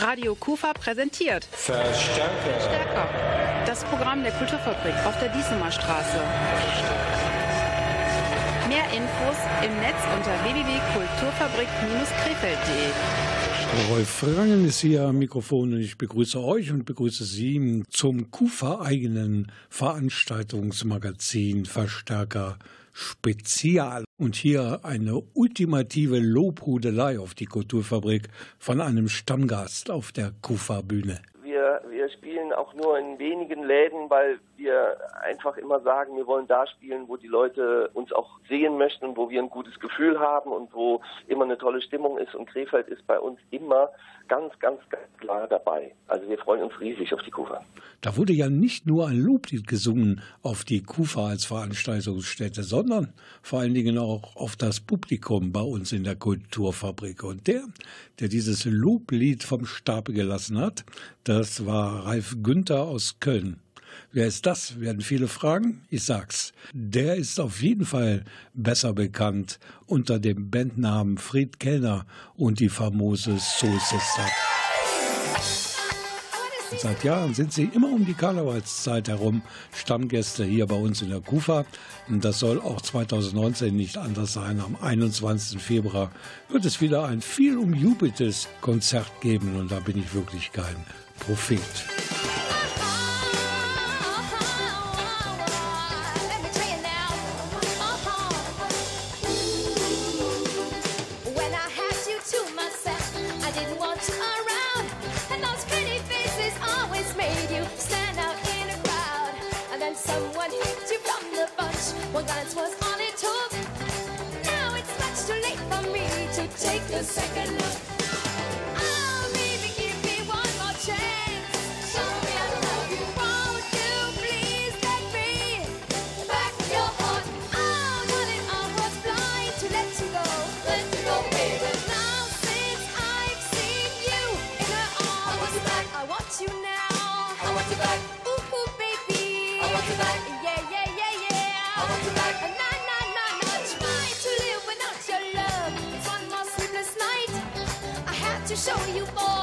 Radio Kufa präsentiert Verstärker. Stärker. Das Programm der Kulturfabrik auf der Diesemer Straße. Mehr Infos im Netz unter www.kulturfabrik-krefeld.de. Rolf Rangen ist hier am Mikrofon und ich begrüße euch und begrüße Sie zum KUFA-eigenen Veranstaltungsmagazin Verstärker Spezial. Und hier eine ultimative Lobhudelei auf die Kulturfabrik von einem Stammgast auf der KUFA-Bühne. Wir, wir spielen auch nur in wenigen Läden, weil wir einfach immer sagen, wir wollen da spielen, wo die Leute uns auch sehen möchten wo wir ein gutes Gefühl haben und wo immer eine tolle Stimmung ist. Und Krefeld ist bei uns immer ganz, ganz, ganz klar dabei. Also wir freuen uns riesig auf die Kufa. Da wurde ja nicht nur ein Loblied gesungen auf die Kufa als Veranstaltungsstätte, sondern vor allen Dingen auch auf das Publikum bei uns in der Kulturfabrik. Und der, der dieses Loblied vom Stapel gelassen hat, das war Ralf Günther aus Köln. Wer ist das? Werden viele fragen. Ich sag's. Der ist auf jeden Fall besser bekannt unter dem Bandnamen Fred Kellner und die famose Soul Sister. Seit Jahren sind sie immer um die Karnevalszeit herum Stammgäste hier bei uns in der Kufa. Und das soll auch 2019 nicht anders sein. Am 21. Februar wird es wieder ein viel umjubeltes Konzert geben. Und da bin ich wirklich kein Prophet. time someone hit you from the bunch. One glance was all it took. Now it's much too late for me to take a second look. You, boy,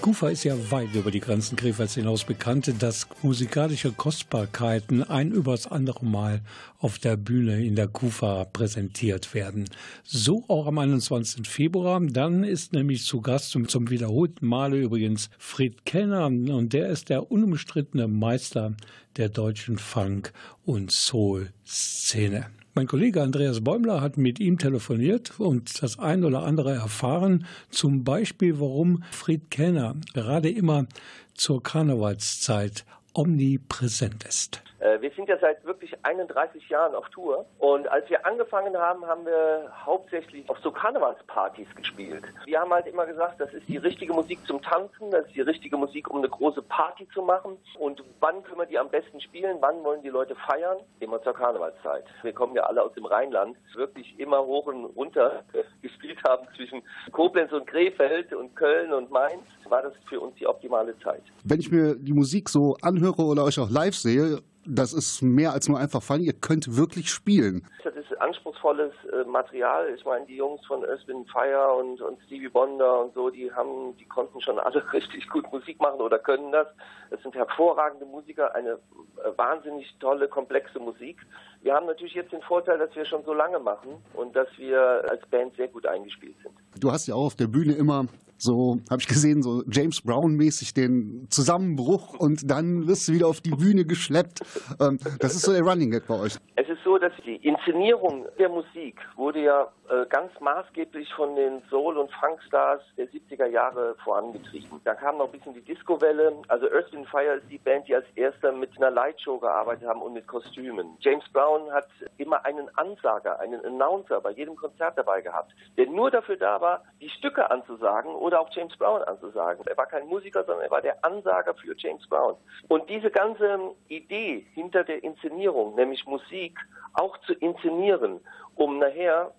Kufa ist ja weit über die Grenzen Krefelds hinaus bekannt, dass musikalische Kostbarkeiten ein übers andere Mal auf der Bühne in der Kufa präsentiert werden. So auch am 21. Februar. Dann ist nämlich zu Gast zum, zum wiederholten Male übrigens Fred Kellner und der ist der unumstrittene Meister der deutschen Funk- und Soul-Szene. Mein Kollege Andreas Bäumler hat mit ihm telefoniert und das ein oder andere erfahren, zum Beispiel, warum Fred Kellner gerade immer zur Karnevalszeit omnipräsent ist. Äh, Wir sind ja seit wirklich 31 Jahren auf Tour und als wir angefangen haben, haben wir hauptsächlich auf so Karnevalspartys gespielt. Wir haben halt immer gesagt, das ist die richtige Musik zum Tanzen, das ist die richtige Musik, um eine große Party zu machen. Und wann können wir die am besten spielen? Wann wollen die Leute feiern? Immer zur Karnevalszeit. Wir kommen ja alle aus dem Rheinland, wirklich immer hoch und runter gespielt haben zwischen Koblenz und Krefeld und Köln und Mainz, war das für uns die optimale Zeit. Wenn ich mir die Musik so anhöre oder euch auch live sehe, das ist mehr als nur einfach Fun. Ihr könnt wirklich spielen. Das ist anspruchsvolles äh, Material. Ich meine, die Jungs von Wind Fire und, und Stevie Wonder und so, die haben, die konnten schon alle richtig gut Musik machen oder können das. Es sind hervorragende Musiker, eine äh, wahnsinnig tolle, komplexe Musik. Wir haben natürlich jetzt den Vorteil, dass wir schon so lange machen und dass wir als Band sehr gut eingespielt sind. Du hast ja auch auf der Bühne immer so, habe ich gesehen, so James Brown-mäßig den Zusammenbruch und dann wirst du wieder auf die Bühne geschleppt. Ähm, das ist so der Running Gag bei euch. Es ist so, dass die Inszenierung der Musik wurde ja äh, ganz maßgeblich von den Soul- und Funkstars der 70er Jahre vorangetrieben. Da kam noch ein bisschen die Disco-Welle. Also Earth, Wind Fire ist die Band, die als erster mit einer Lightshow gearbeitet haben und mit Kostümen. James Brown hat immer einen Ansager, einen Announcer bei jedem Konzert dabei gehabt, der nur dafür da war, die Stücke anzusagen oder auch James Brown anzusagen. Er war kein Musiker, sondern er war der Ansager für James Brown. Und diese ganze Idee hinter der Inszenierung, nämlich Musik auch zu inszenieren, um nachher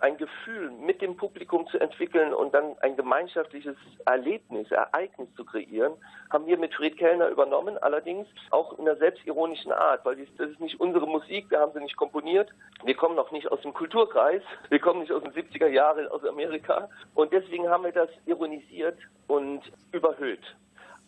ein Gefühl mit dem Publikum zu entwickeln und dann ein gemeinschaftliches Erlebnis, Ereignis zu kreieren, haben wir mit Fred Kellner übernommen, allerdings auch in einer selbstironischen Art, weil das ist nicht unsere Musik, wir haben sie nicht komponiert, wir kommen noch nicht aus dem Kulturkreis, wir kommen nicht aus den 70er Jahren aus Amerika und deswegen haben wir das ironisiert und überhöht.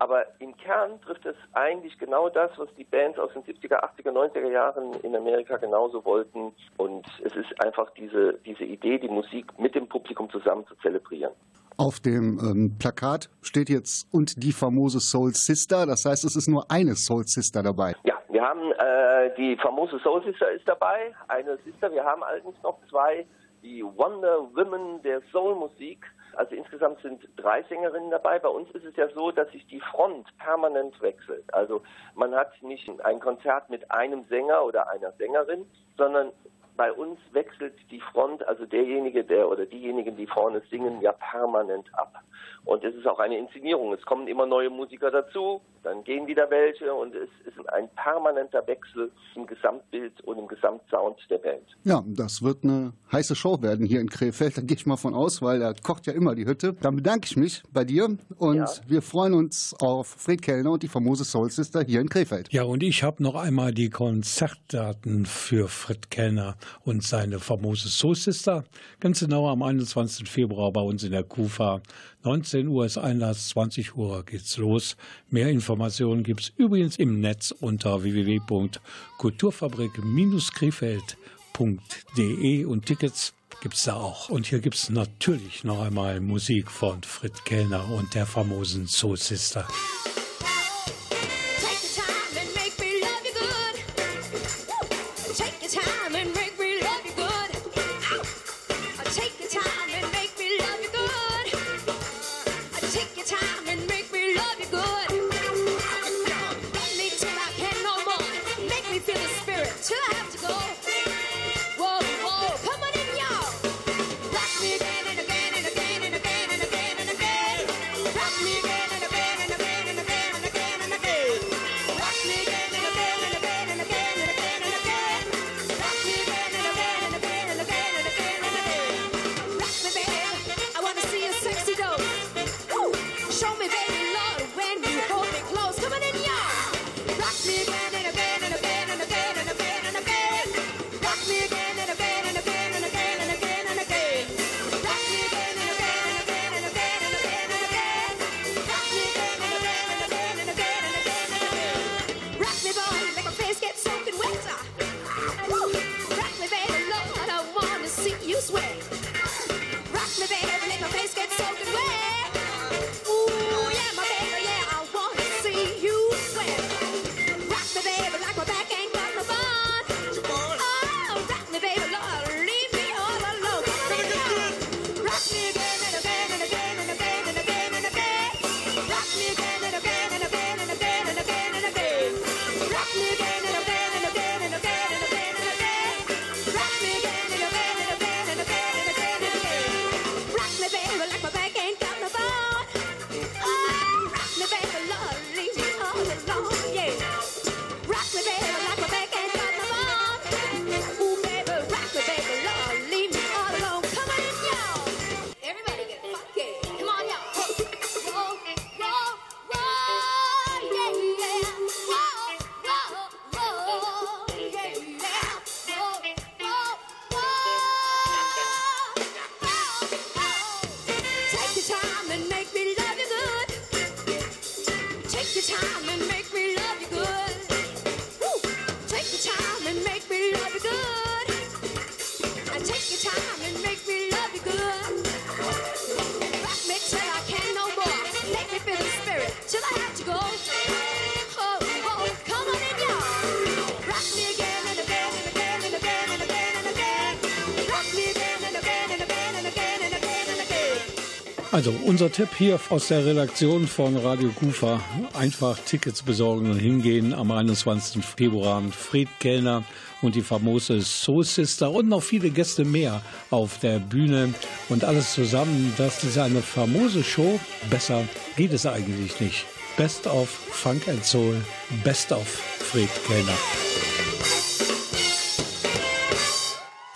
Aber im Kern trifft es eigentlich genau das, was die Bands aus den 70er, 80er, 90er Jahren in Amerika genauso wollten. Und es ist einfach diese, diese Idee, die Musik mit dem Publikum zusammen zu zelebrieren. Auf dem ähm, Plakat steht jetzt und die famose Soul Sister. Das heißt, es ist nur eine Soul Sister dabei. Ja, wir haben äh, die famose Soul Sister ist dabei, eine Sister. Wir haben allerdings noch zwei, die Wonder Women der Soul-Musik. Also insgesamt sind drei Sängerinnen dabei. Bei uns ist es ja so, dass sich die Front permanent wechselt. Also man hat nicht ein Konzert mit einem Sänger oder einer Sängerin, sondern bei uns wechselt die Front, also derjenige, der oder diejenigen, die vorne singen, ja permanent ab. Und es ist auch eine Inszenierung. Es kommen immer neue Musiker dazu, dann gehen wieder welche und es ist ein permanenter Wechsel im Gesamtbild und im Gesamtsound der Band. Ja, das wird eine heiße Show werden hier in Krefeld. Da gehe ich mal von aus, weil da kocht ja immer die Hütte. Dann bedanke ich mich bei dir und Ja. wir freuen uns auf Fred Kellner und die famose Soul Sister hier in Krefeld. Ja, und ich habe noch einmal die Konzertdaten für Fred Kellner und seine famose Soul Sister. Ganz genau am 21. Februar bei uns in der KUFA. 19 Uhr ist Einlass, 20 Uhr geht's los. Mehr Informationen gibt's übrigens im Netz unter www.kulturfabrik-krefeld.de und Tickets gibt's da auch. Und hier gibt's natürlich noch einmal Musik von Fred Kellner und der famosen Soul Sister. Also unser Tipp hier aus der Redaktion von Radio Kufa, einfach Tickets besorgen und hingehen am 21. Februar. Fred Kellner und die famose Soul Sister und noch viele Gäste mehr auf der Bühne und alles zusammen. Das ist eine famose Show. Besser geht es eigentlich nicht. Best of Funk and Soul, Best of Fred Kellner.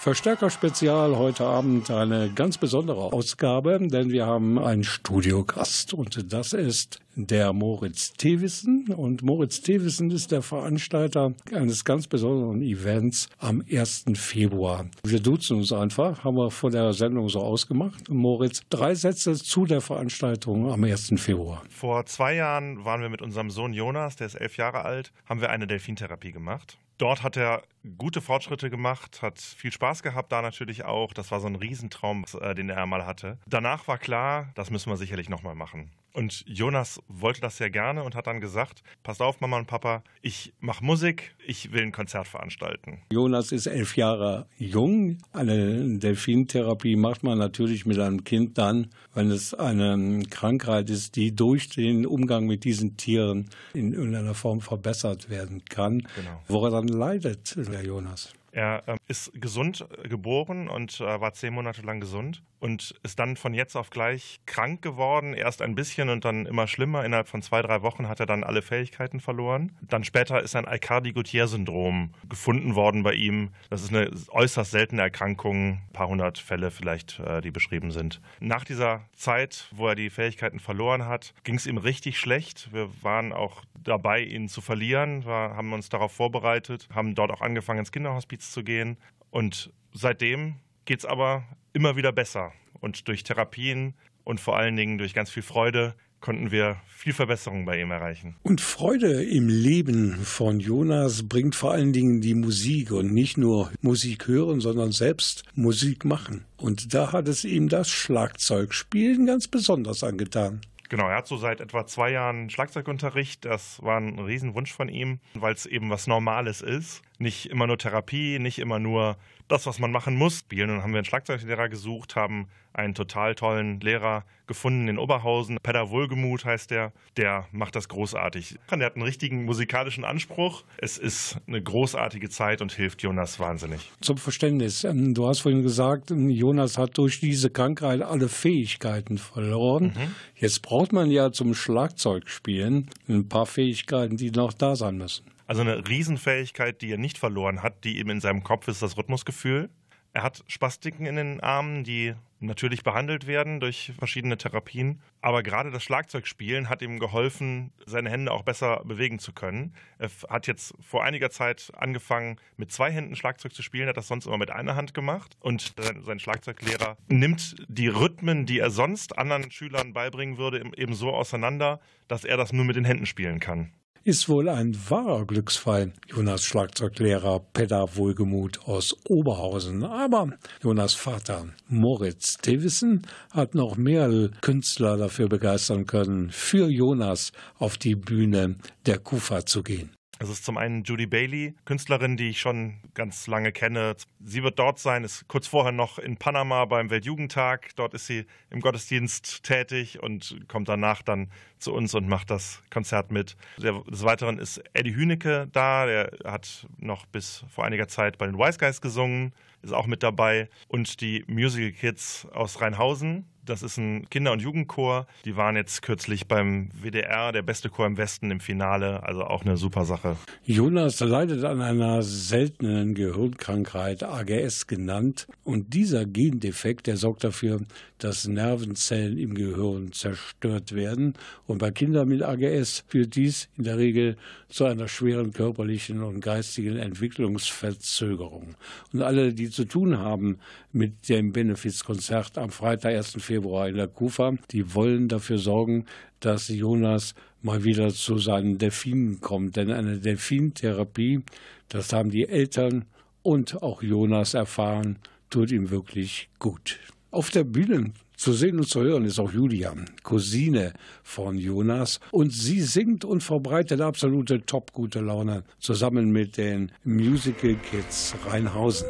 Verstärker Spezial heute Abend eine ganz besondere Ausgabe, denn wir haben einen Studiogast und das ist der Moritz Thewissen und Moritz Thewissen ist der Veranstalter eines ganz besonderen Events am 1. Februar. Wir duzen uns einfach, haben wir vor der Sendung so ausgemacht. Moritz, drei Sätze zu der Veranstaltung am 1. Februar. Vor zwei Jahren waren wir mit unserem Sohn Jonas, der ist elf Jahre alt, haben wir eine Delfintherapie gemacht. Dort hat er gute Fortschritte gemacht, hat viel Spaß gehabt da natürlich auch. Das war so ein Riesentraum, äh, den er mal hatte. Danach war klar, das müssen wir sicherlich nochmal machen. Und Jonas wollte das sehr gerne und hat dann gesagt, passt auf Mama und Papa, ich mache Musik, ich will ein Konzert veranstalten. Jonas ist elf Jahre jung. Eine Delfintherapie macht man natürlich mit einem Kind dann, wenn es eine Krankheit ist, die durch den Umgang mit diesen Tieren in irgendeiner Form verbessert werden kann. Genau. Woran leidet Jonas? Er ähm, ist gesund äh, geboren und äh, war zehn Monate lang gesund und ist dann von jetzt auf gleich krank geworden. Erst ein bisschen und dann immer schlimmer. Innerhalb von zwei, drei Wochen hat er dann alle Fähigkeiten verloren. Dann später ist ein Aicardi-Gautier-Syndrom gefunden worden bei ihm. Das ist eine äußerst seltene Erkrankung, ein paar hundert Fälle vielleicht, äh, die beschrieben sind. Nach dieser Zeit, wo er die Fähigkeiten verloren hat, ging es ihm richtig schlecht. Wir waren auch dabei, ihn zu verlieren. Wir haben uns darauf vorbereitet, haben dort auch angefangen, ins Kinderhospiz zu gehen. Und seitdem geht es aber immer wieder besser. Und durch Therapien und vor allen Dingen durch ganz viel Freude konnten wir viel Verbesserung bei ihm erreichen. Und Freude im Leben von Jonas bringt vor allen Dingen die Musik und nicht nur Musik hören, sondern selbst Musik machen. Und da hat es ihm das Schlagzeugspielen ganz besonders angetan. Genau, er hat so seit etwa zwei Jahren Schlagzeugunterricht. Das war ein Riesenwunsch von ihm, weil es eben was Normales ist. Nicht immer nur Therapie, nicht immer nur das, was man machen muss. Spielen. Und dann haben wir einen Schlagzeuglehrer gesucht, haben einen total tollen Lehrer gefunden in Oberhausen. Pedder Wohlgemuth heißt der. Der macht das großartig. Der hat einen richtigen musikalischen Anspruch. Es ist eine großartige Zeit und hilft Jonas wahnsinnig. Zum Verständnis, ähm, du hast vorhin gesagt, ähm, Jonas hat durch diese Krankheit alle Fähigkeiten verloren. Jetzt braucht man ja zum Schlagzeugspielen ein paar Fähigkeiten, die noch da sein müssen. Also eine Riesenfähigkeit, die er nicht verloren hat, die ihm in seinem Kopf ist, das Rhythmusgefühl. Er hat Spastiken in den Armen, die natürlich behandelt werden durch verschiedene Therapien. Aber gerade das Schlagzeugspielen hat ihm geholfen, seine Hände auch besser bewegen zu können. Er hat jetzt vor einiger Zeit angefangen, mit zwei Händen Schlagzeug zu spielen, hat das sonst immer mit einer Hand gemacht. Und sein Schlagzeuglehrer nimmt die Rhythmen, die er sonst anderen Schülern beibringen würde, eben so auseinander, dass er das nur mit den Händen spielen kann. Ist wohl ein wahrer Glücksfall, Jonas Schlagzeuglehrer Pedder Wohlgemuth aus Oberhausen. Aber Jonas Vater Moritz Davidson hat noch mehr Künstler dafür begeistern können, für Jonas auf die Bühne der Kufa zu gehen. Es ist zum einen Judy Bailey, Künstlerin, die ich schon ganz lange kenne. Sie wird dort sein, ist kurz vorher noch in Panama beim Weltjugendtag. Dort ist sie im Gottesdienst tätig und kommt danach dann zu uns und macht das Konzert mit. Des Weiteren ist Eddie Hünecke da, der hat noch bis vor einiger Zeit bei den Wise Guys gesungen, ist auch mit dabei. Und die Musical Kids aus Rheinhausen, das ist ein Kinder- und Jugendchor. Die waren jetzt kürzlich beim WDR, der beste Chor im Westen, im Finale. Also auch eine super Sache. Jonas leidet an einer seltenen Gehirnkrankheit, AGS genannt. Und dieser Gendefekt, der sorgt dafür, dass Nervenzellen im Gehirn zerstört werden. Und bei Kindern mit AGS führt dies in der Regel zu einer schweren körperlichen und geistigen Entwicklungsverzögerung. Und alle, die zu tun haben mit dem Benefizkonzert am Freitag, 1. Februar, Februar in der Kufa. Die wollen dafür sorgen, dass Jonas mal wieder zu seinen Delfinen kommt. Denn eine Delfintherapie, das haben die Eltern und auch Jonas erfahren, tut ihm wirklich gut. Auf der Bühne zu sehen und zu hören ist auch Julia, Cousine von Jonas. Und sie singt und verbreitet absolute top gute Laune zusammen mit den Musical Kids Rheinhausen.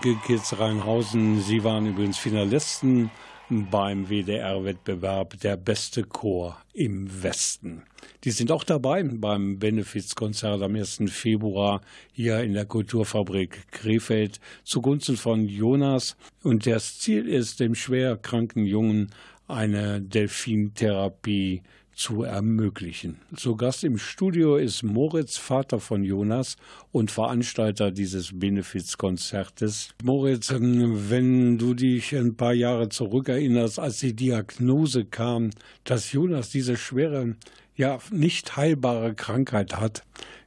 Kids Rheinhausen, sie waren übrigens Finalisten beim WDR-Wettbewerb Der beste Chor im Westen. Die sind auch dabei beim Benefizkonzert am 1. Februar hier in der Kulturfabrik Krefeld zugunsten von Jonas. Und das Ziel ist, dem schwer kranken Jungen eine Delfintherapie zu ermöglichen. Zu Gast im Studio ist Moritz, Vater von Jonas und Veranstalter dieses Benefizkonzertes. Moritz, ähm, wenn du dich ein paar Jahre zurückerinnerst, als die Diagnose kam, dass Jonas diese schwere, ja nicht heilbare Krankheit hat,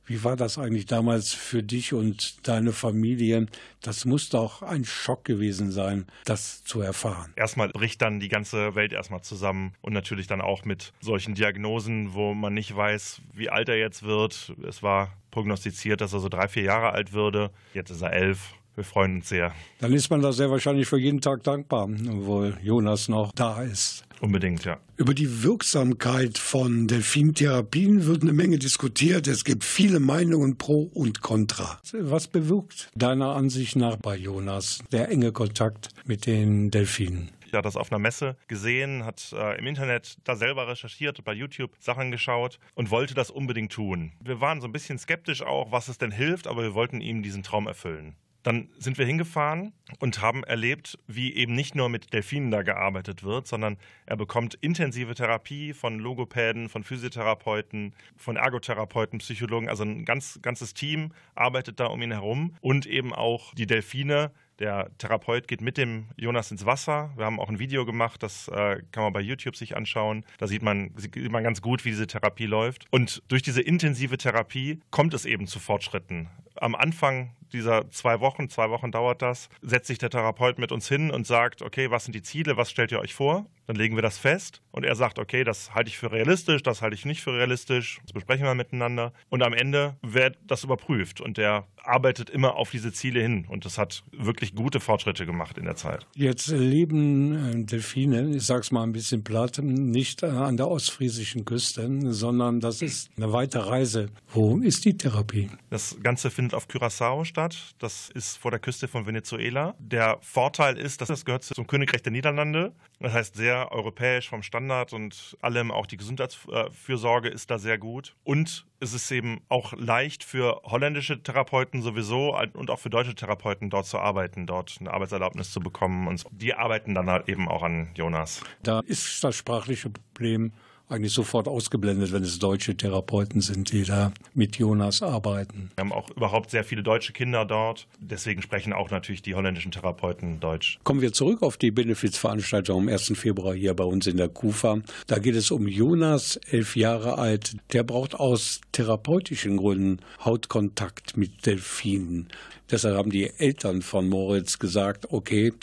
wie war das eigentlich damals für dich und deine Familie? Das muss doch ein Schock gewesen sein, das zu erfahren. Erstmal bricht dann die ganze Welt erstmal zusammen und natürlich dann auch mit solchen Diagnosen, wo man nicht weiß, wie alt er jetzt wird. Es war prognostiziert, dass er so drei, vier Jahre alt würde. Jetzt ist er elf. Wir freuen uns sehr. Dann ist man da sehr wahrscheinlich für jeden Tag dankbar, obwohl Jonas noch da ist. Unbedingt, ja. Über die Wirksamkeit von Delfintherapien wird eine Menge diskutiert. Es gibt viele Meinungen pro und contra. Was bewirkt deiner Ansicht nach bei Jonas der enge Kontakt mit den Delfinen? Er hat das auf einer Messe gesehen, hat äh, im Internet da selber recherchiert, bei YouTube Sachen geschaut und wollte das unbedingt tun. Wir waren so ein bisschen skeptisch auch, was es denn hilft, aber wir wollten ihm diesen Traum erfüllen. Dann sind wir hingefahren und haben erlebt, wie eben nicht nur mit Delfinen da gearbeitet wird, sondern er bekommt intensive Therapie von Logopäden, von Physiotherapeuten, von Ergotherapeuten, Psychologen. Also ein ganz, ganzes Team arbeitet da um ihn herum und eben auch die Delfine. Der Therapeut geht mit dem Jonas ins Wasser. Wir haben auch ein Video gemacht, das äh, kann man bei YouTube sich anschauen. Da sieht man, sieht man ganz gut, wie diese Therapie läuft. Und durch diese intensive Therapie kommt es eben zu Fortschritten. Am Anfang dieser zwei Wochen, zwei Wochen dauert das, setzt sich der Therapeut mit uns hin und sagt, okay, was sind die Ziele, was stellt ihr euch vor? Dann legen wir das fest und er sagt, okay, das halte ich für realistisch, das halte ich nicht für realistisch, das besprechen wir miteinander und am Ende wird das überprüft und der arbeitet immer auf diese Ziele hin und das hat wirklich gute Fortschritte gemacht in der Zeit. Jetzt leben äh, Delfine, ich sag's mal ein bisschen platt, nicht äh, an der ostfriesischen Küste, sondern das ist eine weite Reise. Wo ist die Therapie? Das Ganze findet auf Curaçao statt. Das ist vor der Küste von Venezuela. Der Vorteil ist, dass das gehört zum Königreich der Niederlande. Das heißt, sehr europäisch vom Standard und allem. Auch die Gesundheitsfürsorge ist da sehr gut. Und es ist eben auch leicht für holländische Therapeuten sowieso und auch für deutsche Therapeuten dort zu arbeiten, dort eine Arbeitserlaubnis zu bekommen. Und die arbeiten dann halt eben auch an Jonas. Da ist das sprachliche Problem eigentlich sofort ausgeblendet, wenn es deutsche Therapeuten sind, die da mit Jonas arbeiten. Wir haben auch überhaupt sehr viele deutsche Kinder dort. Deswegen sprechen auch natürlich die holländischen Therapeuten Deutsch. Kommen wir zurück auf die Benefizveranstaltung am 1. Februar hier bei uns in der KUFA. Da geht es um Jonas, elf Jahre alt. Der braucht aus therapeutischen Gründen Hautkontakt mit Delfinen. Deshalb haben die Eltern von Moritz gesagt, okay,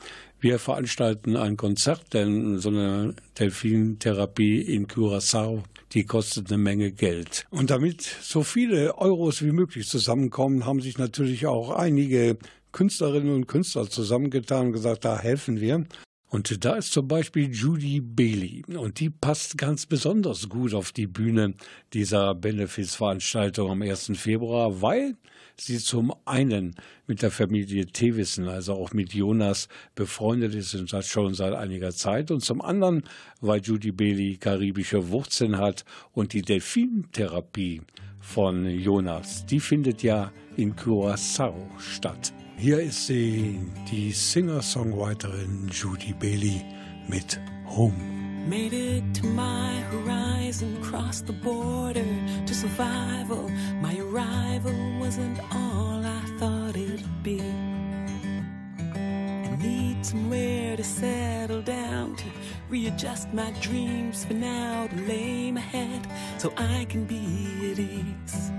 wir veranstalten ein Konzert, denn so eine Delfintherapie in Curaçao, die kostet eine Menge Geld. Und damit so viele Euros wie möglich zusammenkommen, haben sich natürlich auch einige Künstlerinnen und Künstler zusammengetan und gesagt, da helfen wir. Und da ist zum Beispiel Judy Bailey. Und die passt ganz besonders gut auf die Bühne dieser Benefizveranstaltung am 1. Februar, weil sie zum einen mit der Familie Thewissen, also auch mit Jonas, befreundet ist und das schon seit einiger Zeit. Und zum anderen, weil Judy Bailey karibische Wurzeln hat und die Delfintherapie von Jonas, die findet ja in Curaçao statt. Hier ist sie, die Singer-Songwriterin Judy Bailey mit Home. Made it to my horizon, crossed the border to survival. My arrival wasn't all I thought it'd be. I need somewhere to settle down, to readjust my dreams for now, to lay my head so I can be at ease.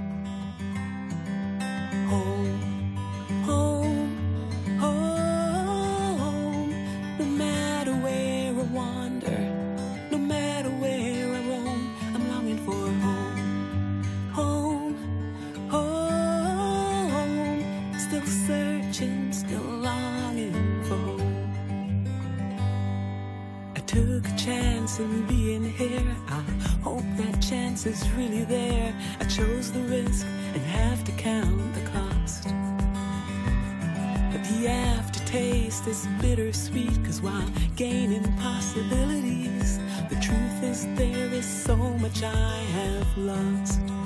Home, home, in being here. I hope that chance is really there. I chose the risk and have to count the cost. But the aftertaste is bittersweet, cause while gaining possibilities, the truth is there is so much I have lost.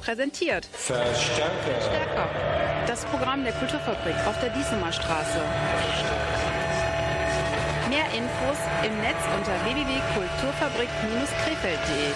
Präsentiert Stärker. Das Programm der Kulturfabrik auf der Diesemer Straße. Infos im Netz unter www.kulturfabrik-krefeld.de.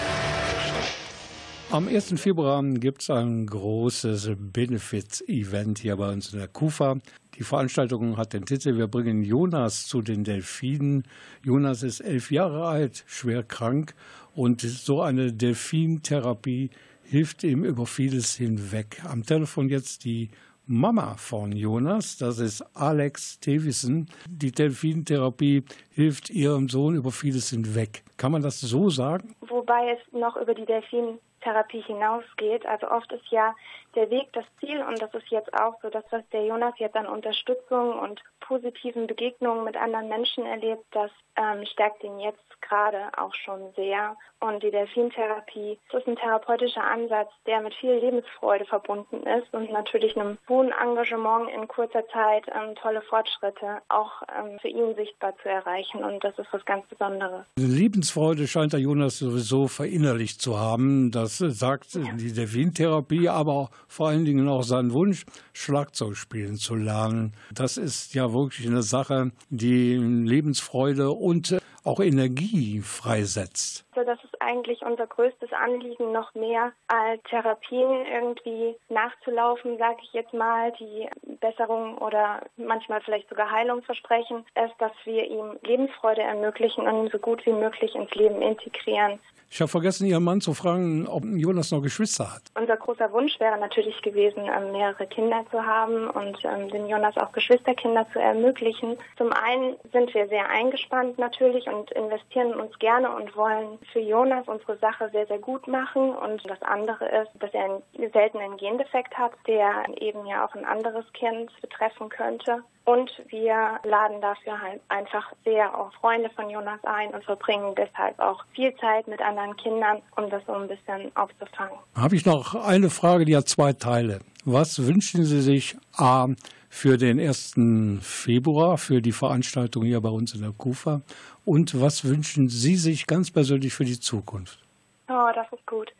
Am 1. Februar gibt es ein großes Benefits-Event hier bei uns in der KUFA. Die Veranstaltung hat den Titel Wir bringen Jonas zu den Delfinen. Jonas ist elf Jahre alt, schwer krank und so eine Delfintherapie hilft ihm über vieles hinweg. Am Telefon jetzt die Mama von Jonas, das ist Alex Tewissen. Die Delfintherapie hilft ihrem Sohn über vieles hinweg. Kann man das so sagen? Wobei es noch über die Delfintherapie hinausgeht. Also oft ist ja der Weg das Ziel und das ist jetzt auch so, dass was der Jonas jetzt an Unterstützung und positiven Begegnungen mit anderen Menschen erlebt, das ähm, stärkt ihn jetzt gerade auch schon sehr. Und die Delfintherapie das ist ein therapeutischer Ansatz, der mit viel Lebensfreude verbunden ist und natürlich einem hohen Engagement in kurzer Zeit ähm, tolle Fortschritte auch ähm, für ihn sichtbar zu erreichen. Und das ist was ganz Besonderes. Lebensfreude scheint der Jonas sowieso verinnerlicht zu haben. Das sagt die Delfintherapie, aber vor allen Dingen auch sein Wunsch, Schlagzeug spielen zu lernen. Das ist ja wirklich eine Sache, die Lebensfreude und auch Energie freisetzt. Das ist eigentlich unser größtes Anliegen, noch mehr als Therapien irgendwie nachzulaufen, sage ich jetzt mal, die Besserung oder manchmal vielleicht sogar Heilung versprechen, ist, dass wir ihm Lebensfreude ermöglichen und ihn so gut wie möglich ins Leben integrieren. Ich habe vergessen, Ihren Mann zu fragen, ob Jonas noch Geschwister hat. Unser großer Wunsch wäre natürlich gewesen, ähm, mehrere Kinder zu haben und ähm, dem Jonas auch Geschwisterkinder zu ermöglichen. Zum einen sind wir sehr eingespannt natürlich und investieren in uns gerne und wollen für Jonas unsere Sache sehr, sehr gut machen. Und das andere ist, dass er einen seltenen Gendefekt hat, der eben ja auch ein anderes Kind betreffen könnte. Und wir laden dafür halt einfach sehr auch Freunde von Jonas ein und verbringen deshalb auch viel Zeit mit anderen Kindern, um das so ein bisschen aufzufangen. Habe ich noch eine Frage, die hat zwei Teile. Was wünschen Sie sich A für den 1. Februar, für die Veranstaltung hier bei uns in der KUFA? Und was wünschen Sie sich ganz persönlich für die Zukunft? Oh, das ist gut.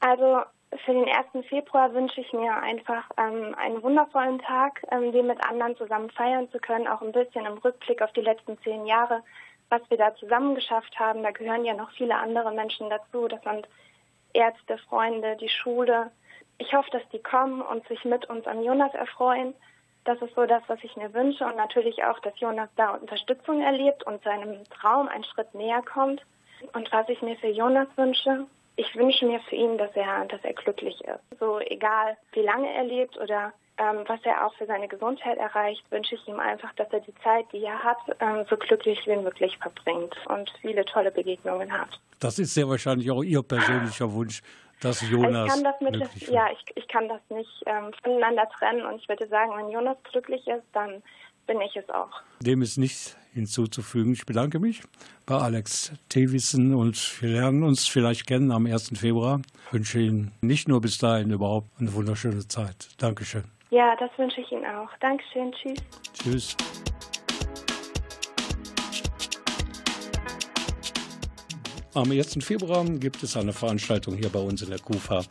Also für den 1. Februar wünsche ich mir einfach ähm, einen wundervollen Tag, ähm, den mit anderen zusammen feiern zu können, auch ein bisschen im Rückblick auf die letzten zehn Jahre, was wir da zusammen geschafft haben. Da gehören ja noch viele andere Menschen dazu. Das sind Ärzte, Freunde, die Schule. Ich hoffe, dass die kommen und sich mit uns an Jonas erfreuen. Das ist so das, was ich mir wünsche und natürlich auch, dass Jonas da Unterstützung erlebt und seinem Traum einen Schritt näher kommt. Und was ich mir für Jonas wünsche, ich wünsche mir für ihn, dass er, dass er glücklich ist. So egal, wie lange er lebt oder ähm, was er auch für seine Gesundheit erreicht, wünsche ich ihm einfach, dass er die Zeit, die er hat, ähm, so glücklich wie möglich verbringt und viele tolle Begegnungen hat. Das ist sehr wahrscheinlich auch Ihr persönlicher Wunsch, dass Jonas ich kann das mit, glücklich ja, ich, ich kann das nicht ähm, voneinander trennen und ich würde sagen, wenn Jonas glücklich ist, dann bin ich es auch. Dem ist nichts hinzuzufügen. Ich bedanke mich bei Alex Tewissen und wir lernen uns vielleicht kennen am 1. Februar. Ich wünsche Ihnen nicht nur bis dahin überhaupt eine wunderschöne Zeit. Dankeschön. Ja, das wünsche ich Ihnen auch. Dankeschön, tschüss. Tschüss. Am 1. Februar gibt es eine Veranstaltung hier bei uns in der KUFA.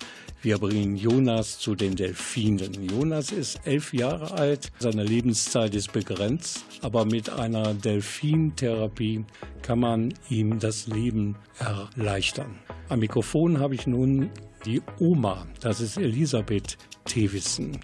Wir bringen Jonas zu den Delfinen. Jonas ist elf Jahre alt, seine Lebenszeit ist begrenzt, aber mit einer Delfintherapie kann man ihm das Leben erleichtern. Am Mikrofon habe ich nun die Oma, das ist Elisabeth Tewissen.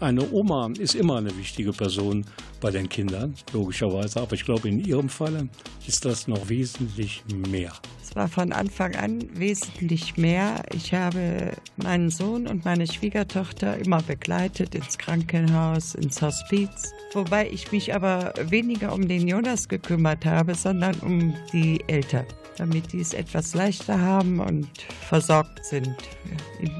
Eine Oma ist immer eine wichtige Person bei den Kindern, logischerweise, aber ich glaube, in ihrem Falle ist das noch wesentlich mehr. Es war von Anfang an wesentlich mehr. Ich habe meinen Sohn und meine Schwiegertochter immer begleitet ins Krankenhaus, ins Hospiz. Wobei ich mich aber weniger um den Jonas gekümmert habe, sondern um die Eltern, damit die es etwas leichter haben und versorgt sind in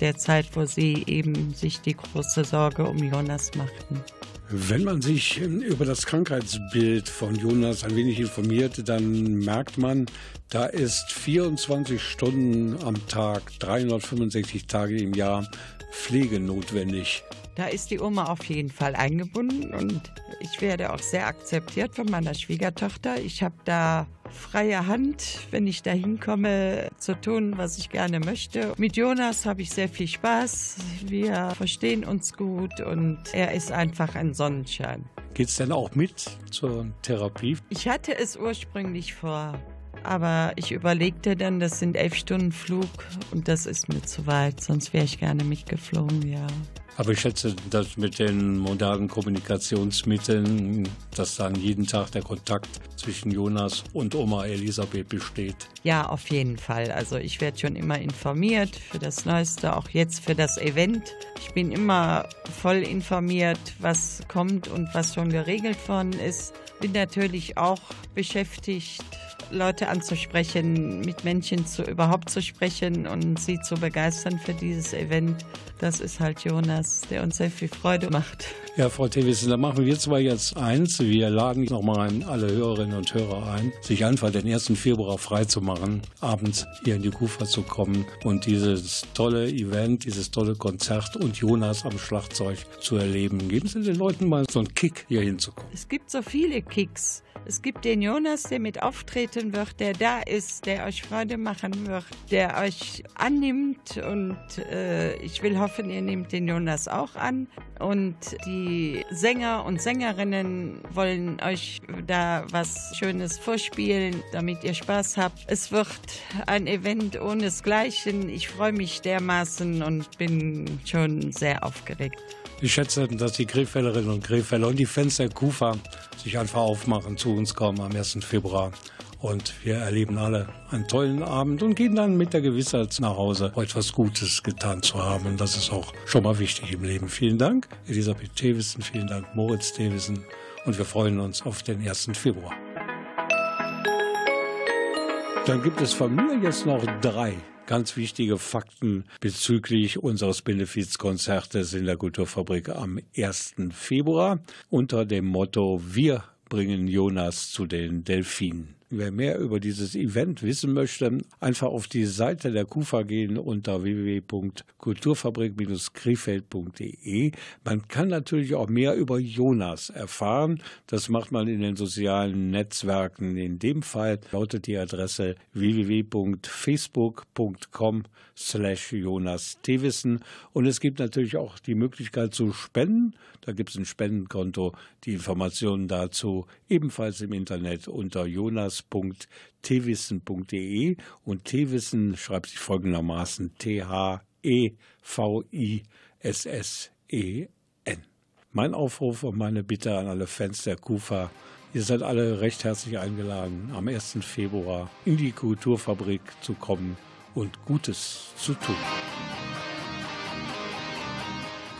der Zeit, wo sie eben sich die große Sorge um Jonas machten. Wenn man sich über das Krankheitsbild von Jonas ein wenig informiert, dann merkt man, da ist 24 Stunden am Tag, 365 Tage im Jahr Pflege notwendig. Da ist die Oma auf jeden Fall eingebunden und ich werde auch sehr akzeptiert von meiner Schwiegertochter. Ich habe da freie Hand, wenn ich da hinkomme, zu tun, was ich gerne möchte. Mit Jonas habe ich sehr viel Spaß. Wir verstehen uns gut und er ist einfach ein Sonnenschein. Geht's denn auch mit zur Therapie? Ich hatte es ursprünglich vor, aber ich überlegte dann, das sind elf Stunden Flug und das ist mir zu weit, sonst wäre ich gerne mitgeflogen, ja. Aber ich schätze, dass mit den modernen Kommunikationsmitteln, dass dann jeden Tag der Kontakt zwischen Jonas und Oma Elisabeth besteht. Ja, auf jeden Fall. Also ich werde schon immer informiert für das Neueste, auch jetzt für das Event. Ich bin immer voll informiert, was kommt und was schon geregelt worden ist. Bin natürlich auch beschäftigt, Leute anzusprechen, mit Menschen zu, überhaupt zu sprechen und sie zu begeistern für dieses Event. Das ist halt Jonas, der uns sehr viel Freude macht. Ja, Frau Tewissen, da machen wir zwar jetzt eins. Wir laden nochmal alle Hörerinnen und Hörer ein, sich einfach den 1. Februar freizumachen, abends hier in die Kufa zu kommen und dieses tolle Event, dieses tolle Konzert und Jonas am Schlagzeug zu erleben. Geben Sie den Leuten mal so einen Kick, hier hinzukommen. Es gibt so viele Kicks. Es gibt den Jonas, der mit auftreten wird, der da ist, der euch Freude machen wird, der euch annimmt und äh, ich will hoffen, ihr nehmt den Jonas auch an. Und die Sänger und Sängerinnen wollen euch da was Schönes vorspielen, damit ihr Spaß habt. Es wird ein Event ohnesgleichen. Ich freue mich dermaßen und bin schon sehr aufgeregt. Ich schätze, dass die Krefellerinnen und Krefeller und die Fans der Kufa sich einfach aufmachen, zu uns kommen am 1. Februar. Und wir erleben alle einen tollen Abend und gehen dann mit der Gewissheit nach Hause, etwas Gutes getan zu haben. Und das ist auch schon mal wichtig im Leben. Vielen Dank, Elisabeth Thewissen, vielen Dank, Moritz Thewissen. Und wir freuen uns auf den 1. Februar. Dann gibt es von mir jetzt noch drei ganz wichtige Fakten bezüglich unseres Benefizkonzertes in der Kulturfabrik am 1. Februar unter dem Motto Wir bringen Jonas zu den Delfinen. Wer mehr über dieses Event wissen möchte, einfach auf die Seite der KUFA gehen unter www.kulturfabrik-krefeld.de. Man kann natürlich auch mehr über Jonas erfahren. Das macht man in den sozialen Netzwerken. In dem Fall lautet die Adresse www.facebook.com slash Jonas Tewissen. Und es gibt natürlich auch die Möglichkeit zu spenden. Da gibt es ein Spendenkonto. Die Informationen dazu ebenfalls im Internet unter jonas.tewissen.de und Tewissen schreibt sich folgendermaßen T-H-E-V-I-S-S-E-N. Mein Aufruf und meine Bitte an alle Fans der KUFA, ihr seid alle recht herzlich eingeladen, am 1. Februar in die Kulturfabrik zu kommen und Gutes zu tun.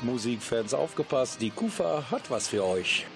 Musikfans aufgepasst, die KUFA hat was für euch.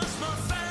just my family.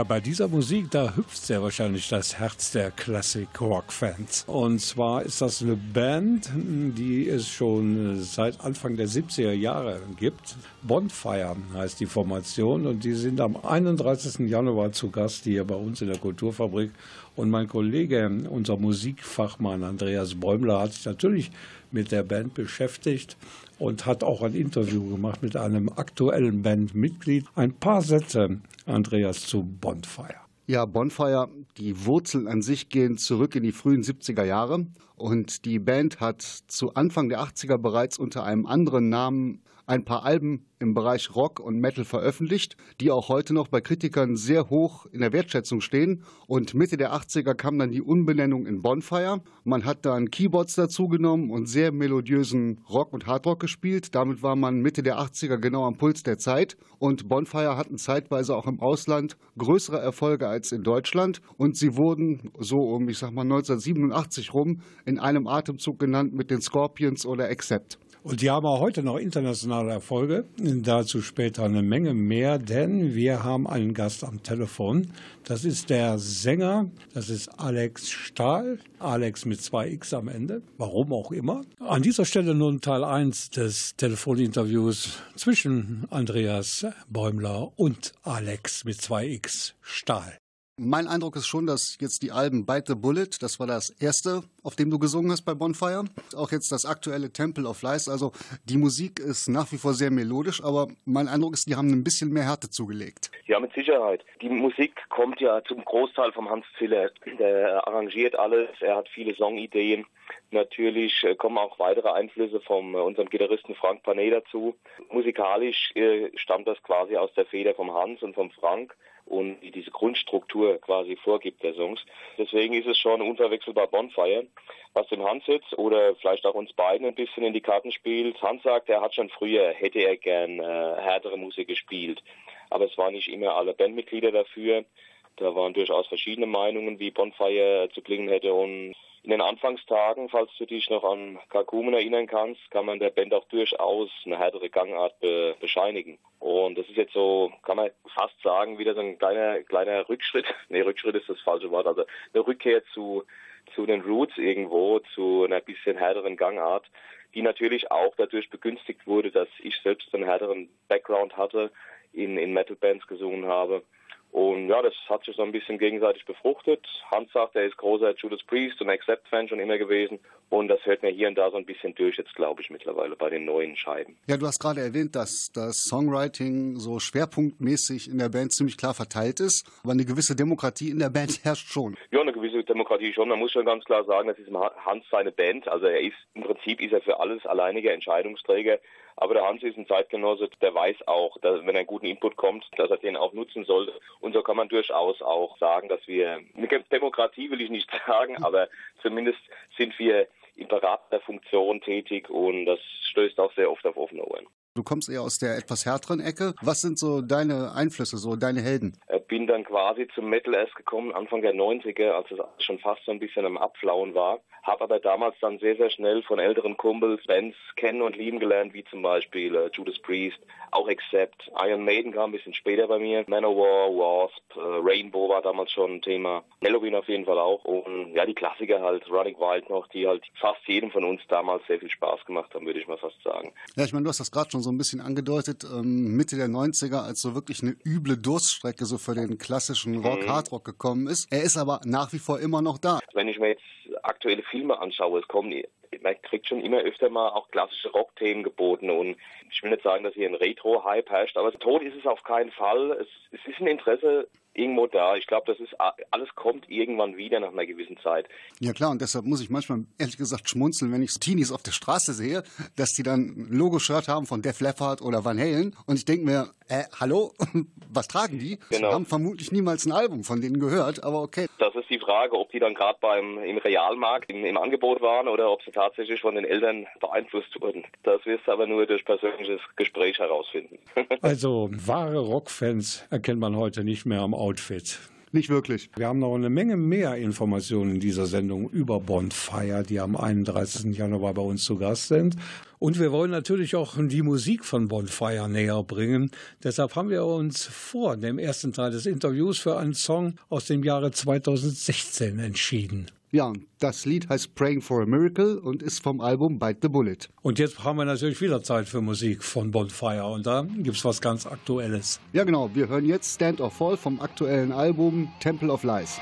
Ja, bei dieser Musik, da hüpft sehr wahrscheinlich das Herz der Classic-Rock-Fans. Und zwar ist das eine Band, die es schon seit Anfang der 70er Jahre gibt. Bonfire heißt die Formation und die sind am 31. Januar zu Gast hier bei uns in der Kulturfabrik. Und mein Kollege, unser Musikfachmann Andreas Bäumler, hat sich natürlich mit der Band beschäftigt und hat auch ein Interview gemacht mit einem aktuellen Bandmitglied. Ein paar Sätze, Andreas, zu Bonfire. Ja, Bonfire, die Wurzeln an sich gehen zurück in die frühen 70er Jahre und die Band hat zu Anfang der 80er bereits unter einem anderen Namen ein paar Alben im Bereich Rock und Metal veröffentlicht, die auch heute noch bei Kritikern sehr hoch in der Wertschätzung stehen. Und Mitte der 80er kam dann die Umbenennung in Bonfire. Man hat dann Keyboards dazugenommen und sehr melodiösen Rock und Hardrock gespielt. Damit war man Mitte der 80er genau am Puls der Zeit. Und Bonfire hatten zeitweise auch im Ausland größere Erfolge als in Deutschland. Und sie wurden so um, ich sag mal, 1987 rum in einem Atemzug genannt mit den Scorpions oder Accept. Und die haben auch heute noch internationale Erfolge. Dazu später eine Menge mehr, denn wir haben einen Gast am Telefon. Das ist der Sänger, das ist Alex Stahl. Alex mit zwei X am Ende, warum auch immer. An dieser Stelle nun Teil 1 des Telefoninterviews zwischen Andreas Bäumler und Alex mit zwei X Stahl. Mein Eindruck ist schon, dass jetzt die Alben Bite the Bullet, das war das erste, auf dem du gesungen hast bei Bonfire. Auch jetzt das aktuelle Temple of Lies. Also die Musik ist nach wie vor sehr melodisch, aber mein Eindruck ist, die haben ein bisschen mehr Härte zugelegt. Ja, mit Sicherheit. Die Musik kommt ja zum Großteil vom Hans Ziller. Der arrangiert alles, er hat viele Songideen. Natürlich äh, kommen auch weitere Einflüsse von äh, unserem Gitarristen Frank Panet dazu. Musikalisch äh, stammt das quasi aus der Feder vom Hans und vom Frank und die diese Grundstruktur quasi vorgibt der Songs. Deswegen ist es schon unverwechselbar Bonfire. Was dem Hans jetzt oder vielleicht auch uns beiden ein bisschen in die Karten spielt. Hans sagt, er hat schon früher, hätte er gern äh, härtere Musik gespielt. Aber es waren nicht immer alle Bandmitglieder dafür. Da waren durchaus verschiedene Meinungen, wie Bonfire zu klingen hätte. Und in den Anfangstagen, falls du dich noch an Kakumen erinnern kannst, kann man der Band auch durchaus eine härtere Gangart be bescheinigen. Und das ist jetzt so, kann man fast sagen, wieder so ein kleiner, kleiner Rückschritt. Nee, Rückschritt ist das falsche Wort. Also eine Rückkehr zu, zu den Roots irgendwo, zu einer bisschen härteren Gangart, die natürlich auch dadurch begünstigt wurde, dass ich selbst einen härteren Background hatte, in, in Metal-Bands gesungen habe. Und ja, das hat sich so ein bisschen gegenseitig befruchtet. Hans sagt, er ist großer Judas Priest und Accept-Fan schon immer gewesen. Und das hört mir hier und da so ein bisschen durch, jetzt glaube ich mittlerweile bei den neuen Scheiben. Ja, du hast gerade erwähnt, dass das Songwriting so schwerpunktmäßig in der Band ziemlich klar verteilt ist. Aber eine gewisse Demokratie in der Band herrscht schon. Ja, eine gewisse Demokratie schon. Man muss schon ganz klar sagen, das ist Hans seine Band. Also er ist, im Prinzip ist er für alles alleiniger Entscheidungsträger. Aber der Hans ist ein Zeitgenosse, der weiß auch, dass, wenn ein guter Input kommt, dass er den auch nutzen sollte. Und so kann man durchaus auch sagen, dass wir, Demokratie will ich nicht sagen, aber zumindest sind wir in beratender Funktion tätig und das stößt auch sehr oft auf offene Ohren. Du kommst eher aus der etwas härteren Ecke. Was sind so deine Einflüsse, so deine Helden? Bin dann quasi zum Metal erst gekommen, Anfang der 90er, als es schon fast so ein bisschen am Abflauen war. Habe aber damals dann sehr, sehr schnell von älteren Kumpels Bands kennen und lieben gelernt, wie zum Beispiel äh, Judas Priest, auch Accept. Iron Maiden kam ein bisschen später bei mir. Manowar, Wasp, äh, Rainbow war damals schon ein Thema. Halloween auf jeden Fall auch. Und ja, die Klassiker halt, Running Wild noch, die halt fast jedem von uns damals sehr viel Spaß gemacht haben, würde ich mal fast sagen. Ja, ich meine, du hast das gerade schon so ein bisschen angedeutet, ähm, Mitte der 90er, als so wirklich eine üble Durststrecke so für den klassischen Rock, Mhm. Hardrock gekommen ist. Er ist aber nach wie vor immer noch da. Wenn ich mir jetzt aktuelle Filme anschaue, es kommen, man kriegt schon immer öfter mal auch klassische Rockthemen geboten und ich will nicht sagen, dass hier ein Retro-Hype herrscht, aber tot ist es auf keinen Fall. Es, es ist ein Interesse irgendwo da. Ich glaube, das ist alles kommt irgendwann wieder nach einer gewissen Zeit. Ja klar, und deshalb muss ich manchmal ehrlich gesagt schmunzeln, wenn ich Teenies auf der Straße sehe, dass die dann ein Logo-Shirt haben von Def Leppard oder Van Halen und ich denke mir, äh, hallo, was tragen die? Genau. Haben vermutlich niemals ein Album von denen gehört, aber okay. Das ist die Frage, ob die dann gerade beim im Realmarkt im, im Angebot waren oder ob sie tatsächlich von den Eltern beeinflusst wurden. Das wirst du aber nur durch persönliches Gespräch herausfinden. Also wahre Rockfans erkennt man heute nicht mehr am Outfit. Nicht wirklich. Wir haben noch eine Menge mehr Informationen in dieser Sendung über Bonfire, die am 31. Januar bei uns zu Gast sind. Und wir wollen natürlich auch die Musik von Bonfire näher bringen. Deshalb haben wir uns vor dem ersten Teil des Interviews für einen Song aus dem Jahre 2016 entschieden. Ja, das Lied heißt Praying for a Miracle und ist vom Album Bite the Bullet. Und jetzt haben wir natürlich wieder Zeit für Musik von Bonfire und da gibt es was ganz Aktuelles. Ja, genau. Wir hören jetzt Stand or Fall vom aktuellen Album Temple of Lies.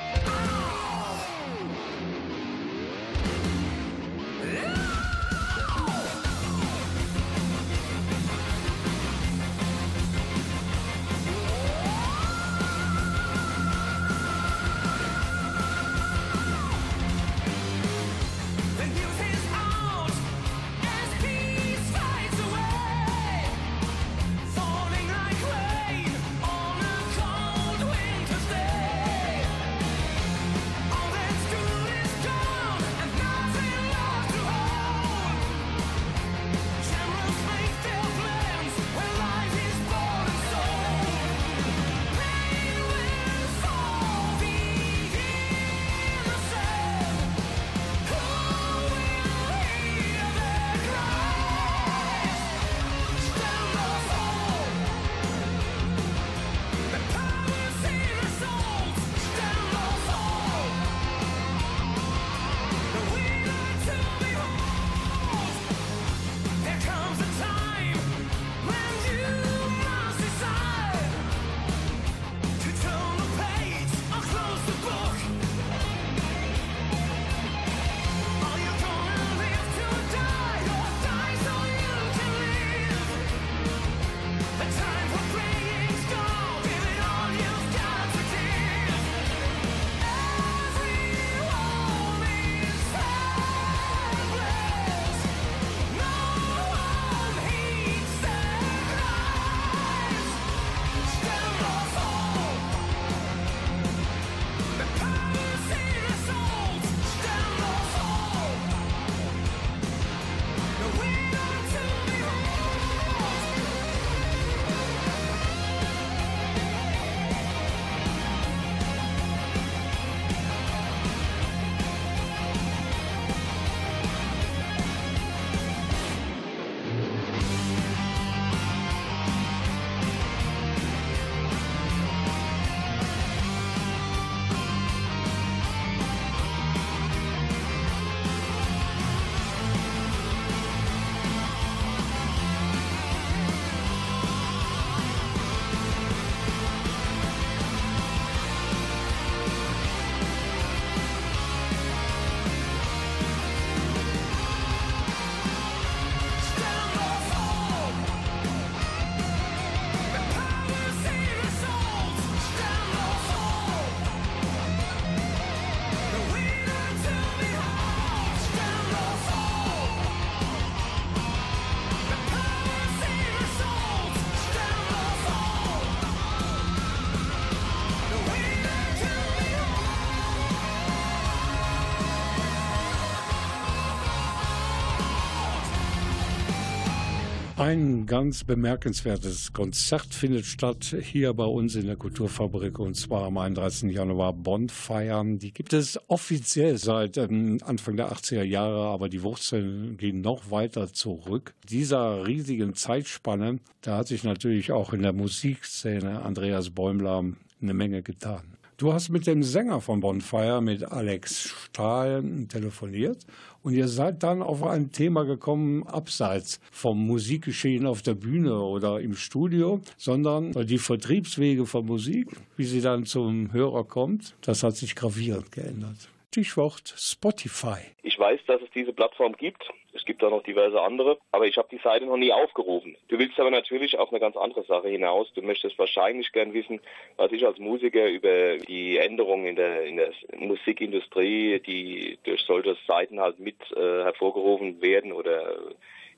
Ganz bemerkenswertes Konzert findet statt hier bei uns in der Kulturfabrik und zwar am 31. Januar Bonfeiern. Die gibt es offiziell seit ähm, Anfang der 80er Jahre, aber die Wurzeln gehen noch weiter zurück. Dieser riesigen Zeitspanne, da hat sich natürlich auch in der Musikszene Andreas Bäumler eine Menge getan. Du hast mit dem Sänger von Bonfire, mit Alex Stahl, telefoniert und ihr seid dann auf ein Thema gekommen, abseits vom Musikgeschehen auf der Bühne oder im Studio, sondern die Vertriebswege von Musik, wie sie dann zum Hörer kommt, das hat sich gravierend geändert. Stichwort Spotify. Ich weiß, dass es diese Plattform gibt. Es gibt auch noch diverse andere, aber ich habe die Seite noch nie aufgerufen. Du willst aber natürlich auf eine ganz andere Sache hinaus. Du möchtest wahrscheinlich gern wissen, was ich als Musiker über die Änderungen in der, in der Musikindustrie, die durch solche Seiten halt mit äh, hervorgerufen werden oder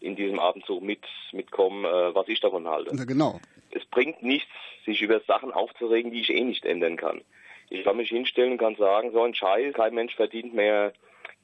in diesem Abendzug mit, mitkommen, äh, was ich davon halte. Na genau. Es bringt nichts, sich über Sachen aufzuregen, die ich eh nicht ändern kann. Ich kann mich hinstellen und kann sagen, so ein Scheiß, kein Mensch verdient mehr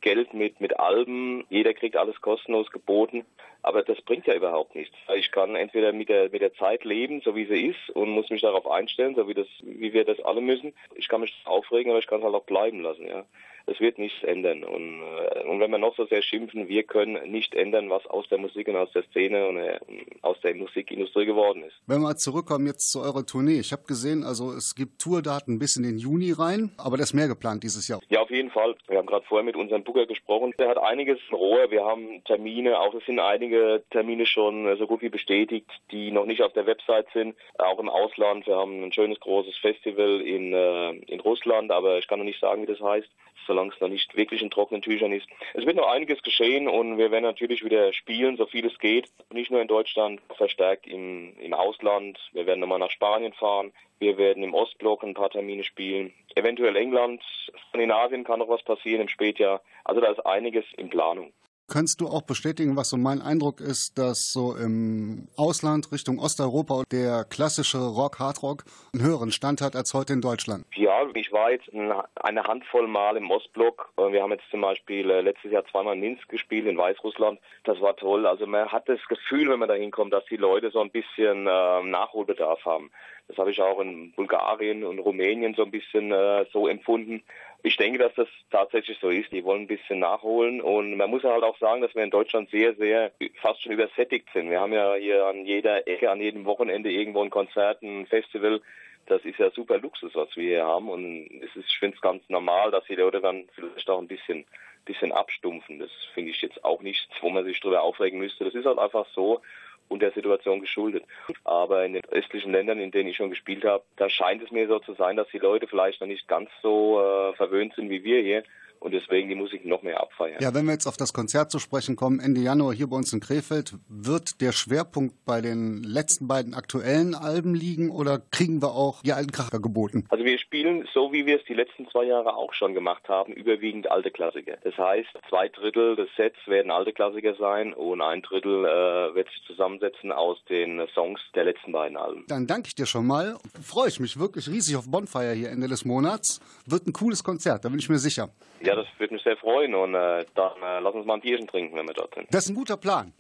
Geld mit, mit Alben. Jeder kriegt alles kostenlos geboten. Aber das bringt ja überhaupt nichts. Ich kann entweder mit der, mit der Zeit leben, so wie sie ist, und muss mich darauf einstellen, so wie das, wie wir das alle müssen. Ich kann mich aufregen, aber ich kann es halt auch bleiben lassen, ja. Das wird nichts ändern. Und, äh, und wenn wir noch so sehr schimpfen, wir können nicht ändern, was aus der Musik und aus der Szene und äh, aus der Musikindustrie geworden ist. Wenn wir zurückkommen jetzt zu eurer Tournee. Ich habe gesehen, also es gibt Tourdaten bis in den Juni rein, aber das ist mehr geplant dieses Jahr. Ja, auf jeden Fall. Wir haben gerade vorher mit unserem Booker gesprochen. Der hat einiges im Rohr. Wir haben Termine, auch es sind einige Termine schon äh, so gut wie bestätigt, die noch nicht auf der Website sind. Auch im Ausland. Wir haben ein schönes großes Festival in, in Russland, aber ich kann noch nicht sagen, wie das heißt solange es noch nicht wirklich in trockenen Tüchern ist. Es wird noch einiges geschehen und wir werden natürlich wieder spielen, so viel es geht. Nicht nur in Deutschland, verstärkt im, im Ausland. Wir werden nochmal nach Spanien fahren. Wir werden im Ostblock ein paar Termine spielen. Eventuell England, Skandinavien kann noch was passieren im Spätjahr. Also da ist einiges in Planung. Kannst du auch bestätigen, was so mein Eindruck ist, dass so im Ausland Richtung Osteuropa der klassische Rock, Hardrock einen höheren Stand hat als heute in Deutschland? Ja, ich war jetzt eine Handvoll Mal im Ostblock. Wir haben jetzt zum Beispiel äh, letztes Jahr zweimal in Minsk gespielt, in Weißrussland. Das war toll. Also man hat das Gefühl, wenn man da hinkommt, dass die Leute so ein bisschen äh, Nachholbedarf haben. Das habe ich auch in Bulgarien und Rumänien so ein bisschen äh, so empfunden. Ich denke, dass das tatsächlich so ist. Die wollen ein bisschen nachholen und man muss halt auch sagen, dass wir in Deutschland sehr, sehr fast schon übersättigt sind. Wir haben ja hier an jeder Ecke, an jedem Wochenende irgendwo ein Konzert, ein Festival. Das ist ja super Luxus, was wir hier haben und es ist, ich finde es ganz normal, dass die Leute dann vielleicht auch ein bisschen, bisschen abstumpfen. Das finde ich jetzt auch nichts, wo man sich drüber aufregen müsste. Das ist halt einfach so und der Situation geschuldet. Aber in den östlichen Ländern, in denen ich schon gespielt habe, da scheint es mir so zu sein, dass die Leute vielleicht noch nicht ganz so äh, verwöhnt sind wie wir hier und deswegen die Musik noch mehr abfeiern. Ja, wenn wir jetzt auf das Konzert zu sprechen kommen, Ende Januar hier bei uns in Krefeld, wird der Schwerpunkt bei den letzten beiden aktuellen Alben liegen oder kriegen wir auch die alten Kracher geboten? Also wir spielen so, wie wir es die letzten zwei Jahre auch schon gemacht haben, überwiegend alte Klassiker. Das heißt, zwei Drittel des Sets werden alte Klassiker sein und ein Drittel äh, wird sich zusammensetzen aus den Songs der letzten beiden Alben. Dann danke ich dir schon mal. Freue ich mich wirklich riesig auf Bonfire hier Ende des Monats. Wird ein cooles Konzert, da bin ich mir sicher. Ja, das würde mich sehr freuen und äh, dann äh, lass uns mal ein Bierchen trinken, wenn wir dort sind. Das ist ein guter Plan.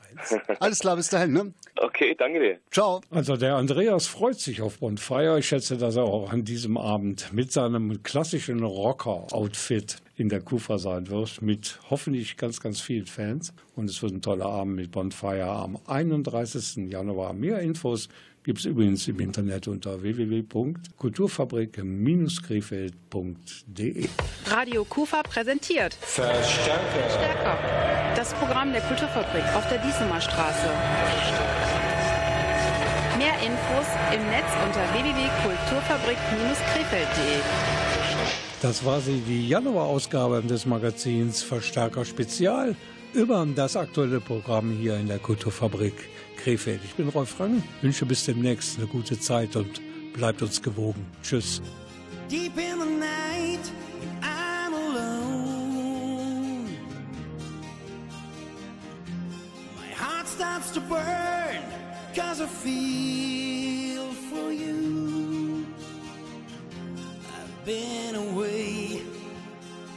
Alles klar, bis dahin, ne? Okay, danke dir. Ciao. Also der Andreas freut sich auf Bonfire. Ich schätze, dass er auch an diesem Abend mit seinem klassischen Rocker-Outfit in der Kufa sein wird, mit hoffentlich ganz, ganz vielen Fans. Und es wird ein toller Abend mit Bonfire am 31. Januar. Mehr Infos gibt es übrigens im Internet unter www.kulturfabrik-krefeld.de. Radio Kufa präsentiert Verstärker. Stärker. Das Programm der Kulturfabrik auf der Diesemer Straße. Mehr Infos im Netz unter www.kulturfabrik-krefeld.de. Das war sie, die Januarausgabe des Magazins Verstärker Spezial über das aktuelle Programm hier in der Kulturfabrik Krefeld. Ich bin Rolf Rang, wünsche bis demnächst eine gute Zeit und bleibt uns gewogen. Tschüss. Deep in the night, I'm alone. My heart starts to burn, cause I feel for you. I've been away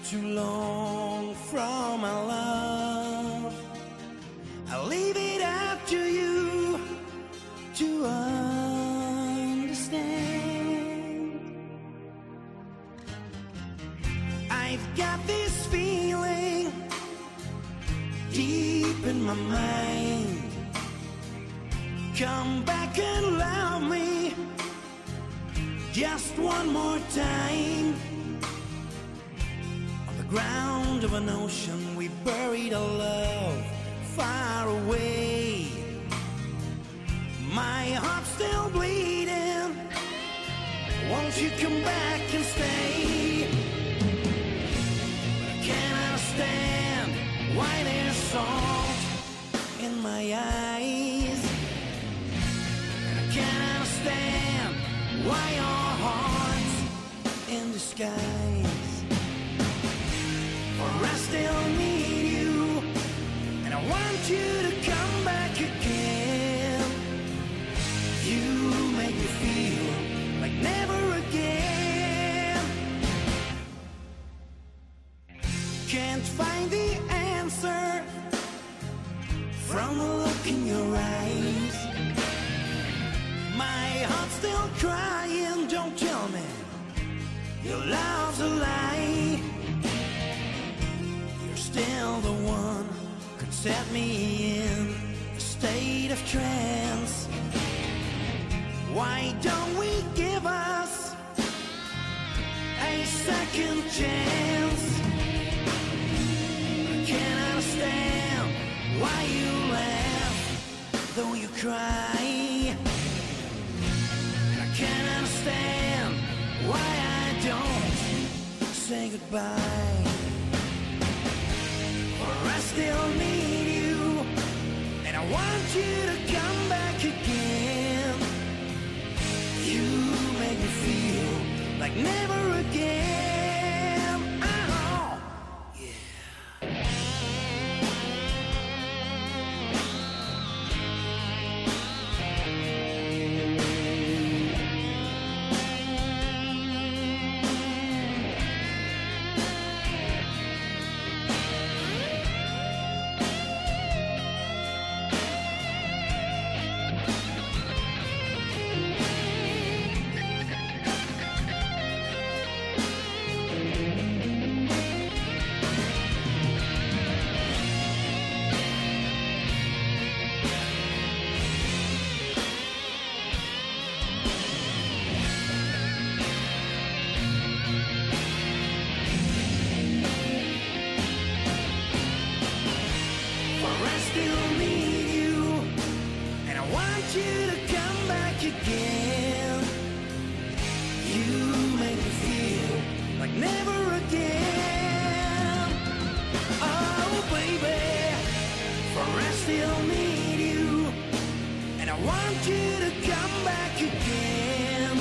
too long my mind. Come back and love me just one more time. On the ground of an ocean, we buried our love far away. My heart's still bleeding. Won't you come back and stay? But I understand why there's my eyes. I can't understand why your heart's in disguise. For I still need you, and I want you to in your eyes. My heart's still crying, don't tell me your love's a lie. You're still the one could set me in a state of trance. Why don't we give us a second chance? I can't understand why you though you cry. I can't understand why I don't say goodbye. For I still need you, and I want you to come back again. You make me feel like never again. still need you, and I want you to come back again.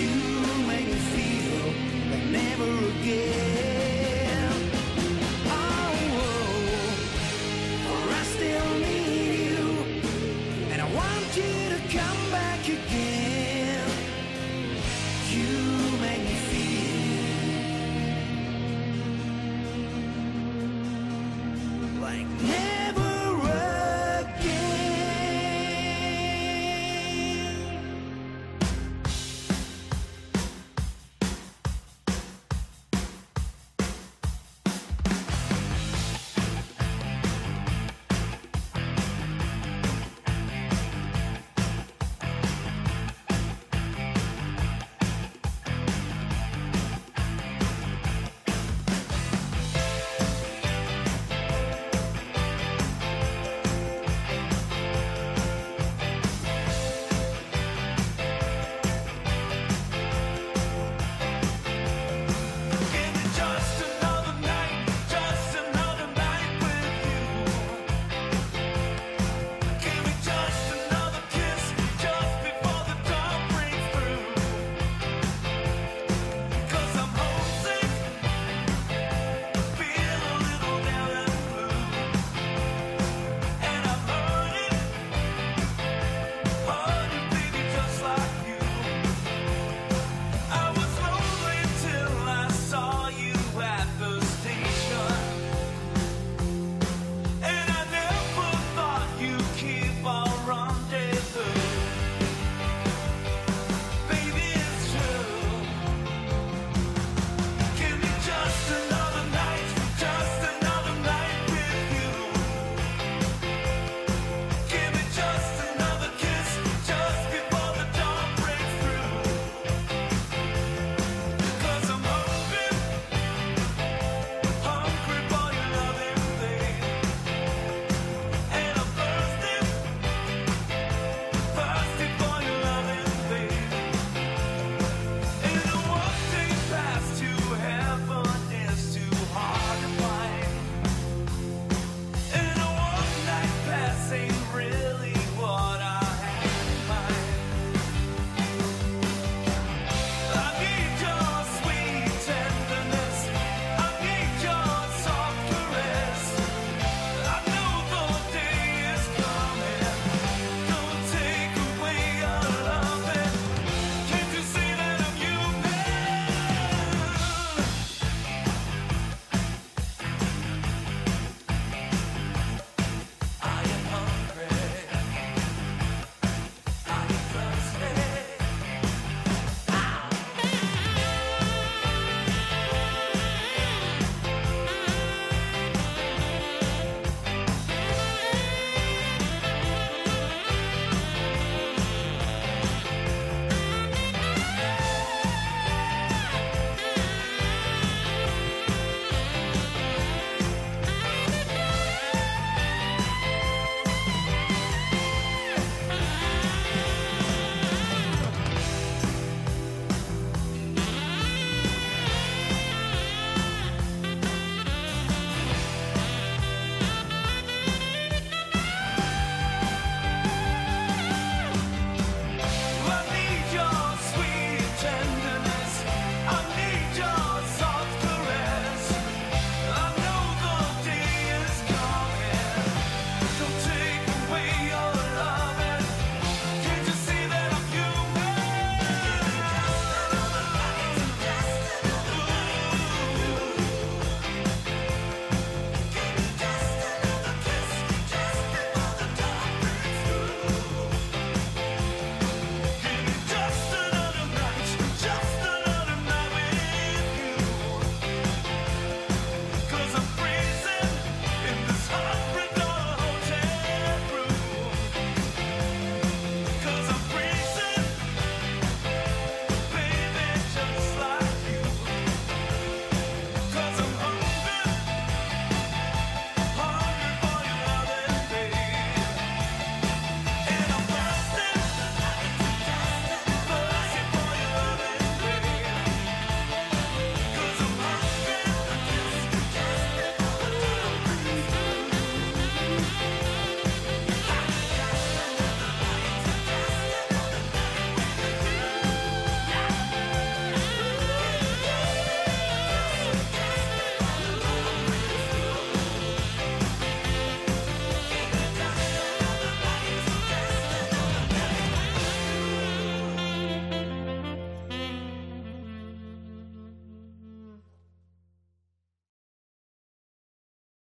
You make me feel like never again.